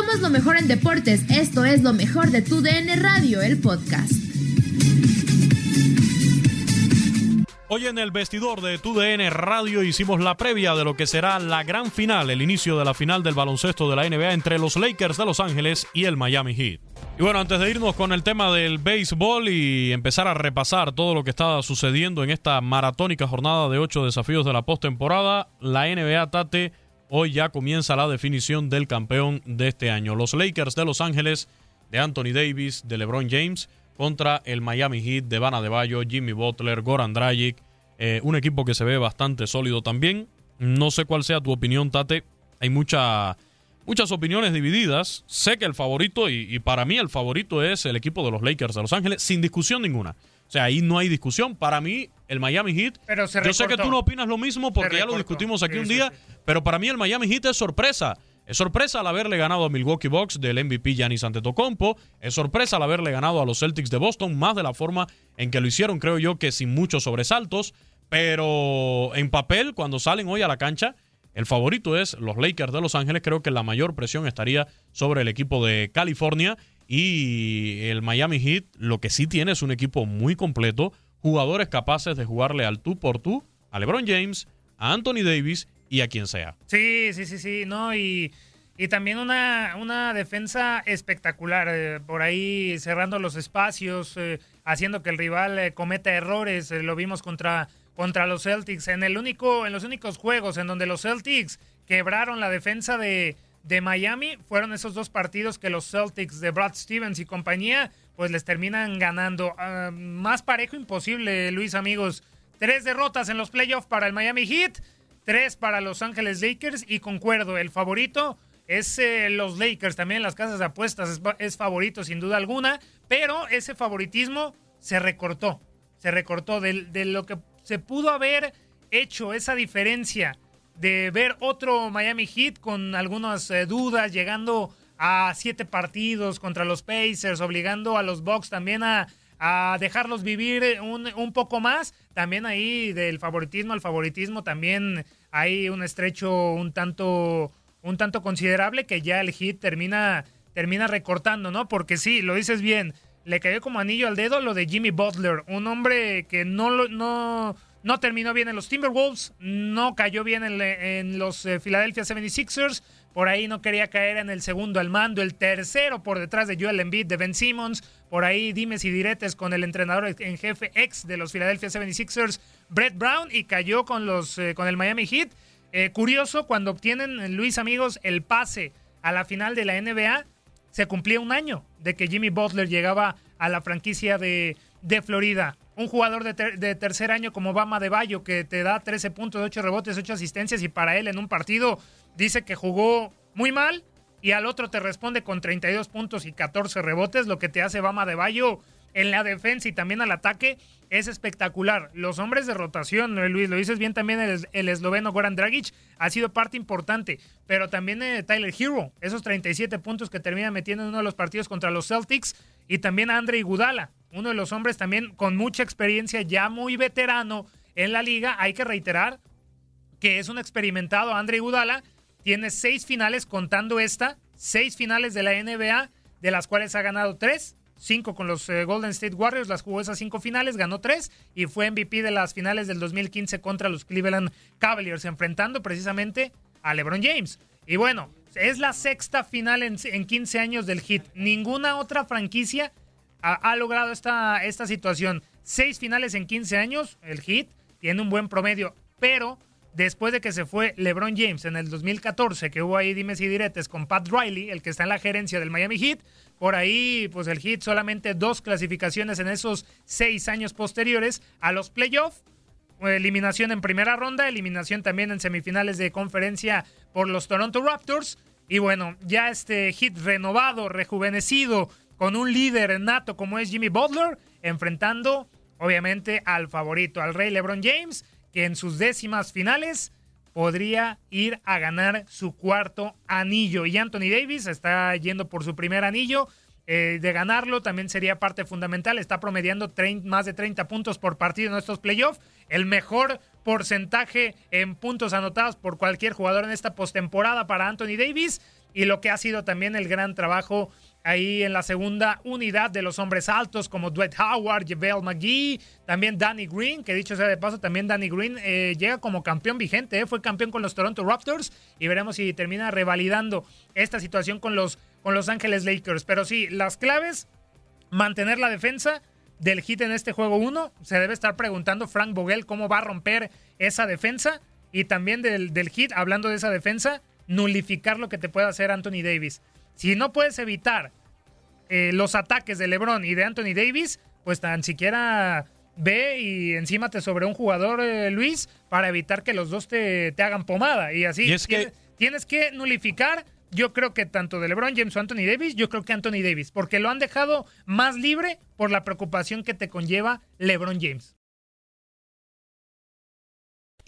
Somos lo mejor en deportes. Esto es lo mejor de tu DN Radio, el podcast. Hoy en el vestidor de TUDN Radio hicimos la previa de lo que será la gran final, el inicio de la final del baloncesto de la NBA entre los Lakers de Los Ángeles y el Miami Heat. Y bueno, antes de irnos con el tema del béisbol y empezar a repasar todo lo que está sucediendo en esta maratónica jornada de ocho desafíos de la postemporada, la NBA Tate hoy ya comienza la definición del campeón de este año. Los Lakers de Los Ángeles, de Anthony Davis, de LeBron James, contra el Miami Heat de Van Adebayo, Jimmy Butler, Goran Dragic. Eh, un equipo que se ve bastante sólido también. No sé cuál sea tu opinión, Tate. Hay mucha, muchas opiniones divididas. Sé que el favorito, y, y para mí el favorito es el equipo de los Lakers de Los Ángeles, sin discusión ninguna. O sea, ahí no hay discusión. Para mí, el Miami Heat. Pero se yo sé que tú no opinas lo mismo porque ya lo discutimos aquí Sí, un sí, día. sí. Pero para mí, el Miami Heat es sorpresa. Es sorpresa al haberle ganado a Milwaukee Bucks del MVP Giannis Antetokounmpo. Es sorpresa al haberle ganado a los Celtics de Boston, más de la forma en que lo hicieron, creo yo, que sin muchos sobresaltos. Pero en papel, cuando salen hoy a la cancha, el favorito es los Lakers de Los Ángeles. Creo que la mayor presión estaría sobre el equipo de California. Y el Miami Heat, lo que sí tiene es un equipo muy completo. Jugadores capaces de jugarle al tú por tú a LeBron James, a Anthony Davis y a quien sea. Sí, sí, sí, sí, no, y, y también una, una defensa espectacular, eh, por ahí cerrando los espacios, eh, haciendo que el rival eh, cometa errores, lo vimos contra, contra los Celtics, en, el único, en los únicos juegos en donde los Celtics quebraron la defensa de, de Miami, fueron esos dos partidos que los Celtics de Brad Stevens y compañía, pues les terminan ganando. Ah, más parejo imposible, Luis, amigos. Tres derrotas en los playoffs para el Miami Heat, tres para Los Ángeles Lakers y concuerdo, el favorito es eh, los Lakers, también las casas de apuestas es, fa- es favorito sin duda alguna, pero ese favoritismo se recortó, se recortó de lo que se pudo haber hecho, esa diferencia de ver otro Miami Heat con algunas eh, dudas, llegando a siete partidos contra los Pacers, obligando a los Bucks también a, a dejarlos vivir un, un poco más. También ahí del favoritismo al favoritismo también hay un estrecho un tanto, un tanto considerable que ya el Heat termina, termina recortando, ¿no? Porque sí, lo dices bien, le cayó como anillo al dedo lo de Jimmy Butler, un hombre que no, lo- no, no terminó bien en los Timberwolves, no cayó bien en, los eh, Philadelphia 76ers, por ahí no quería caer en el segundo al mando, el tercero por detrás de Joel Embiid, de Ben Simmons, por ahí dimes y diretes con el entrenador en jefe ex de los Philadelphia 76ers, Brett Brown, y cayó con, los, eh, con el Miami Heat. Eh, curioso, cuando obtienen, Luis amigos, el pase a la final de la NBA, se cumplía un año de que Jimmy Butler llegaba a la franquicia de, de Florida. Un jugador de, tercer año como Bama de Bayo, que te da 13 puntos, 8 rebotes, 8 asistencias, y para él en un partido dice que jugó muy mal, y al otro te responde con 32 puntos y 14 rebotes, lo que te hace Bama de Bayo en la defensa y también al ataque es espectacular. Los hombres de rotación, Luis, lo dices bien también, el, esloveno Goran Dragic ha sido parte importante, pero también eh, Tyler Hero, esos 37 puntos que termina metiendo en uno de los partidos contra los Celtics, y también Andre Iguodala, uno de los hombres también con mucha experiencia, ya muy veterano en la liga. Hay que reiterar que es un experimentado Andre Iguodala, tiene seis finales contando esta, seis finales de la NBA, de las cuales ha ganado tres cinco con los eh, Golden State Warriors, las jugó esas cinco finales, ganó tres y fue MVP de las finales del 2015 contra los Cleveland Cavaliers, enfrentando precisamente a LeBron James. Y bueno, es la sexta final en, 15 años del Heat. Ninguna otra franquicia ha, logrado esta, esta situación. Seis finales en 15 años, el Heat tiene un buen promedio, pero después de que se fue LeBron James en el 2014, que hubo ahí dimes y diretes con Pat Riley, el que está en la gerencia del Miami Heat, por ahí, pues el Heat solamente dos clasificaciones en esos seis años posteriores a los playoffs. Eliminación en primera ronda, eliminación también en semifinales de conferencia por los Toronto Raptors. Y bueno, ya este hit renovado, rejuvenecido, con un líder nato como es Jimmy Butler, enfrentando obviamente al favorito, al rey LeBron James, que en sus décimas finales podría ir a ganar su cuarto anillo. Y Anthony Davis está yendo por su primer anillo. Eh, de ganarlo también sería parte fundamental. Está promediando más de 30 puntos por partido en estos playoffs. El mejor porcentaje en puntos anotados por cualquier jugador en esta postemporada para Anthony Davis. Y lo que ha sido también el gran trabajo ahí en la segunda unidad de los hombres altos como Dwight Howard, JaVale McGee, también Danny Green, que dicho sea de paso, también Danny Green eh, llega como campeón vigente, eh, fue campeón con los Toronto Raptors y veremos si termina revalidando esta situación con los, con los Ángeles Lakers. Pero sí, las claves, mantener la defensa del hit en este juego 1, se debe estar preguntando Frank Vogel cómo va a romper esa defensa y también del, hit, hablando de esa defensa, nulificar lo que te puede hacer Anthony Davis. Si no puedes evitar eh, los ataques de LeBron y de Anthony Davis, pues tan siquiera ve y encímate sobre un jugador, eh, Luis, para evitar que los dos te, hagan pomada. Y así tienes, que... nulificar yo creo que tanto de LeBron James o Anthony Davis, yo creo que Anthony Davis, porque lo han dejado más libre por la preocupación que te conlleva LeBron James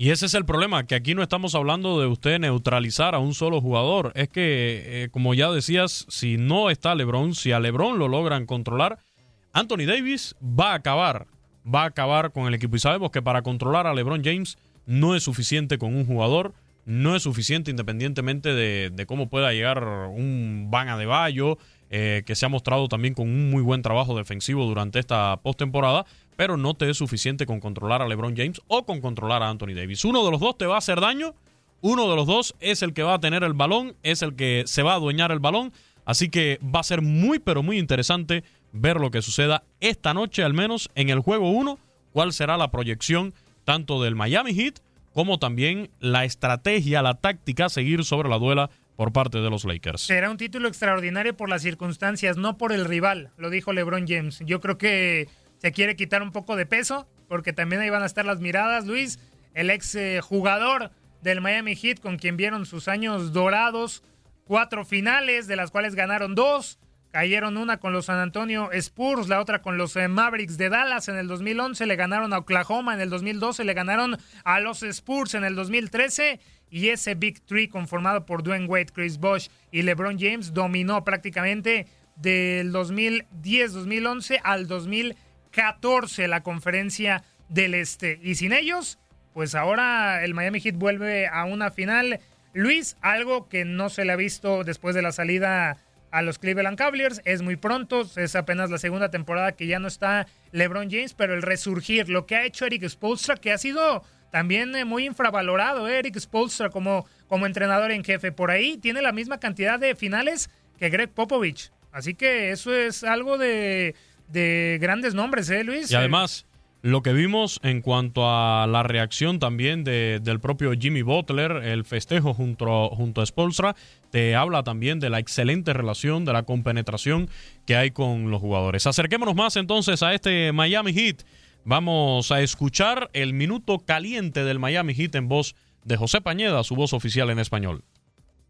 Y ese es el problema, que aquí no estamos hablando de usted neutralizar a un solo jugador. Es que, eh, como ya decías, si no está LeBron, si a LeBron lo logran controlar, Anthony Davis va a acabar, va a acabar con el equipo. Y sabemos que para controlar a LeBron James no es suficiente con un jugador, no es suficiente independientemente de, cómo pueda llegar un Van de Bayo, eh, que se ha mostrado también con un muy buen trabajo defensivo durante esta postemporada pero no te es suficiente con controlar a LeBron James o con controlar a Anthony Davis. Uno de los dos te va a hacer daño, uno de los dos es el que va a tener el balón, es el que se va a adueñar el balón, así que va a ser muy, pero muy interesante ver lo que suceda esta noche, al menos en el juego 1, cuál será la proyección tanto del Miami Heat como también la estrategia, la táctica a seguir sobre la duela por parte de los Lakers. Será un título extraordinario por las circunstancias, no por el rival, lo dijo LeBron James. Yo creo que se quiere quitar un poco de peso, porque también ahí van a estar las miradas, Luis, el ex eh, jugador del Miami Heat, con quien vieron sus años dorados, cuatro finales, de las cuales ganaron dos, cayeron una con los San Antonio Spurs, la otra con los eh, Mavericks de Dallas en el 2011, le ganaron a Oklahoma en el 2012, le ganaron a los Spurs en el 2013 y ese Big Three conformado por Dwayne Wade, Chris Bosh y LeBron James dominó prácticamente del 2010-2011 al 2013 14 la conferencia del Este. Y sin ellos, pues ahora el Miami Heat vuelve a una final. Luis, algo que no se le ha visto después de la salida a los Cleveland Cavaliers. Es muy pronto, es apenas la segunda temporada que ya no está LeBron James, pero el resurgir, lo que ha hecho Eric Spoelstra, que ha sido también eh, muy infravalorado, eh, Eric Spoelstra como, como entrenador en jefe. Por ahí tiene la misma cantidad de finales que Greg Popovich. Así que eso es algo de, de grandes nombres, ¿eh, Luis? Y además, lo que vimos en cuanto a la reacción también de, del propio Jimmy Butler, el festejo junto, junto a Spolstra, te habla también de la excelente relación, de la compenetración que hay con los jugadores. Acerquémonos más entonces a este Miami Heat. Vamos a escuchar el minuto caliente del Miami Heat en voz de José Pañeda, su voz oficial en español.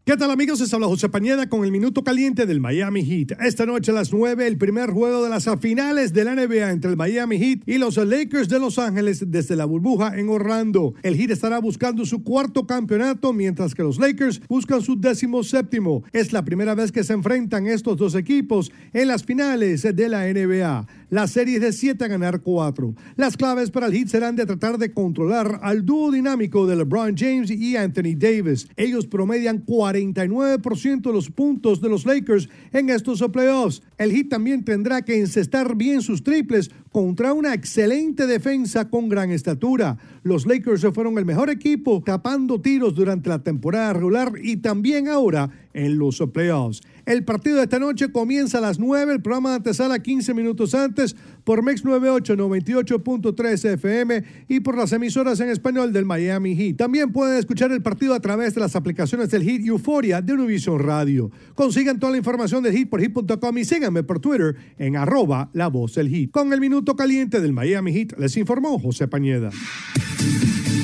¿Qué tal amigos? Les habla José Pañeda con el minuto caliente del Miami Heat. Esta noche a las 9 el primer juego de las finales de la NBA entre el Miami Heat y los Lakers de Los Ángeles desde la burbuja en Orlando. El Heat estará buscando su cuarto campeonato mientras que los Lakers buscan su décimo séptimo. Es la primera vez que se enfrentan estos dos equipos en las finales de la NBA. La serie es de 7 a ganar 4. Las claves para el Heat serán de tratar de controlar al dúo dinámico de LeBron James y Anthony Davis. Ellos promedian 49% de los puntos de los Lakers en estos playoffs. El Heat también tendrá que encestar bien sus triples contra una excelente defensa con gran estatura. Los Lakers fueron el mejor equipo tapando tiros durante la temporada regular y también ahora en los playoffs. El partido de esta noche comienza a las 9, el programa de antesala 15 minutos antes por MEX 98 98.3 FM y por las emisoras en español del Miami Heat. También pueden escuchar el partido a través de las aplicaciones del Heat y Euforia de Univision Radio. Consigan toda la información del Heat por Heat.com y síganme por Twitter en arroba la voz del Heat. Con el minuto caliente del Miami Heat les informó José Pañeda.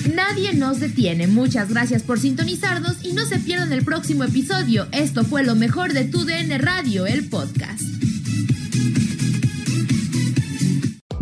Nadie nos detiene. Muchas gracias por sintonizarnos y no se pierdan el próximo episodio. Esto fue lo mejor de tu DN Radio, el podcast.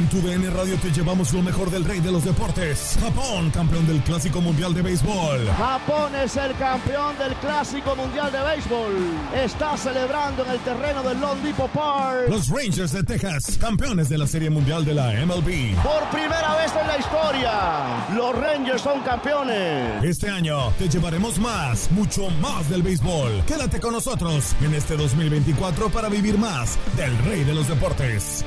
En tu DN Radio te llevamos lo mejor del rey de los deportes. Japón, campeón del Clásico Mundial de Béisbol. Japón es el campeón del Clásico Mundial de Béisbol. Está celebrando en el terreno del Lone Depot Park. Los Rangers de Texas, campeones de la Serie Mundial de la MLB. Por primera vez en la historia, los Rangers son campeones. Este año te llevaremos más, mucho más del béisbol. Quédate con nosotros en este 2024 para vivir más del rey de los deportes.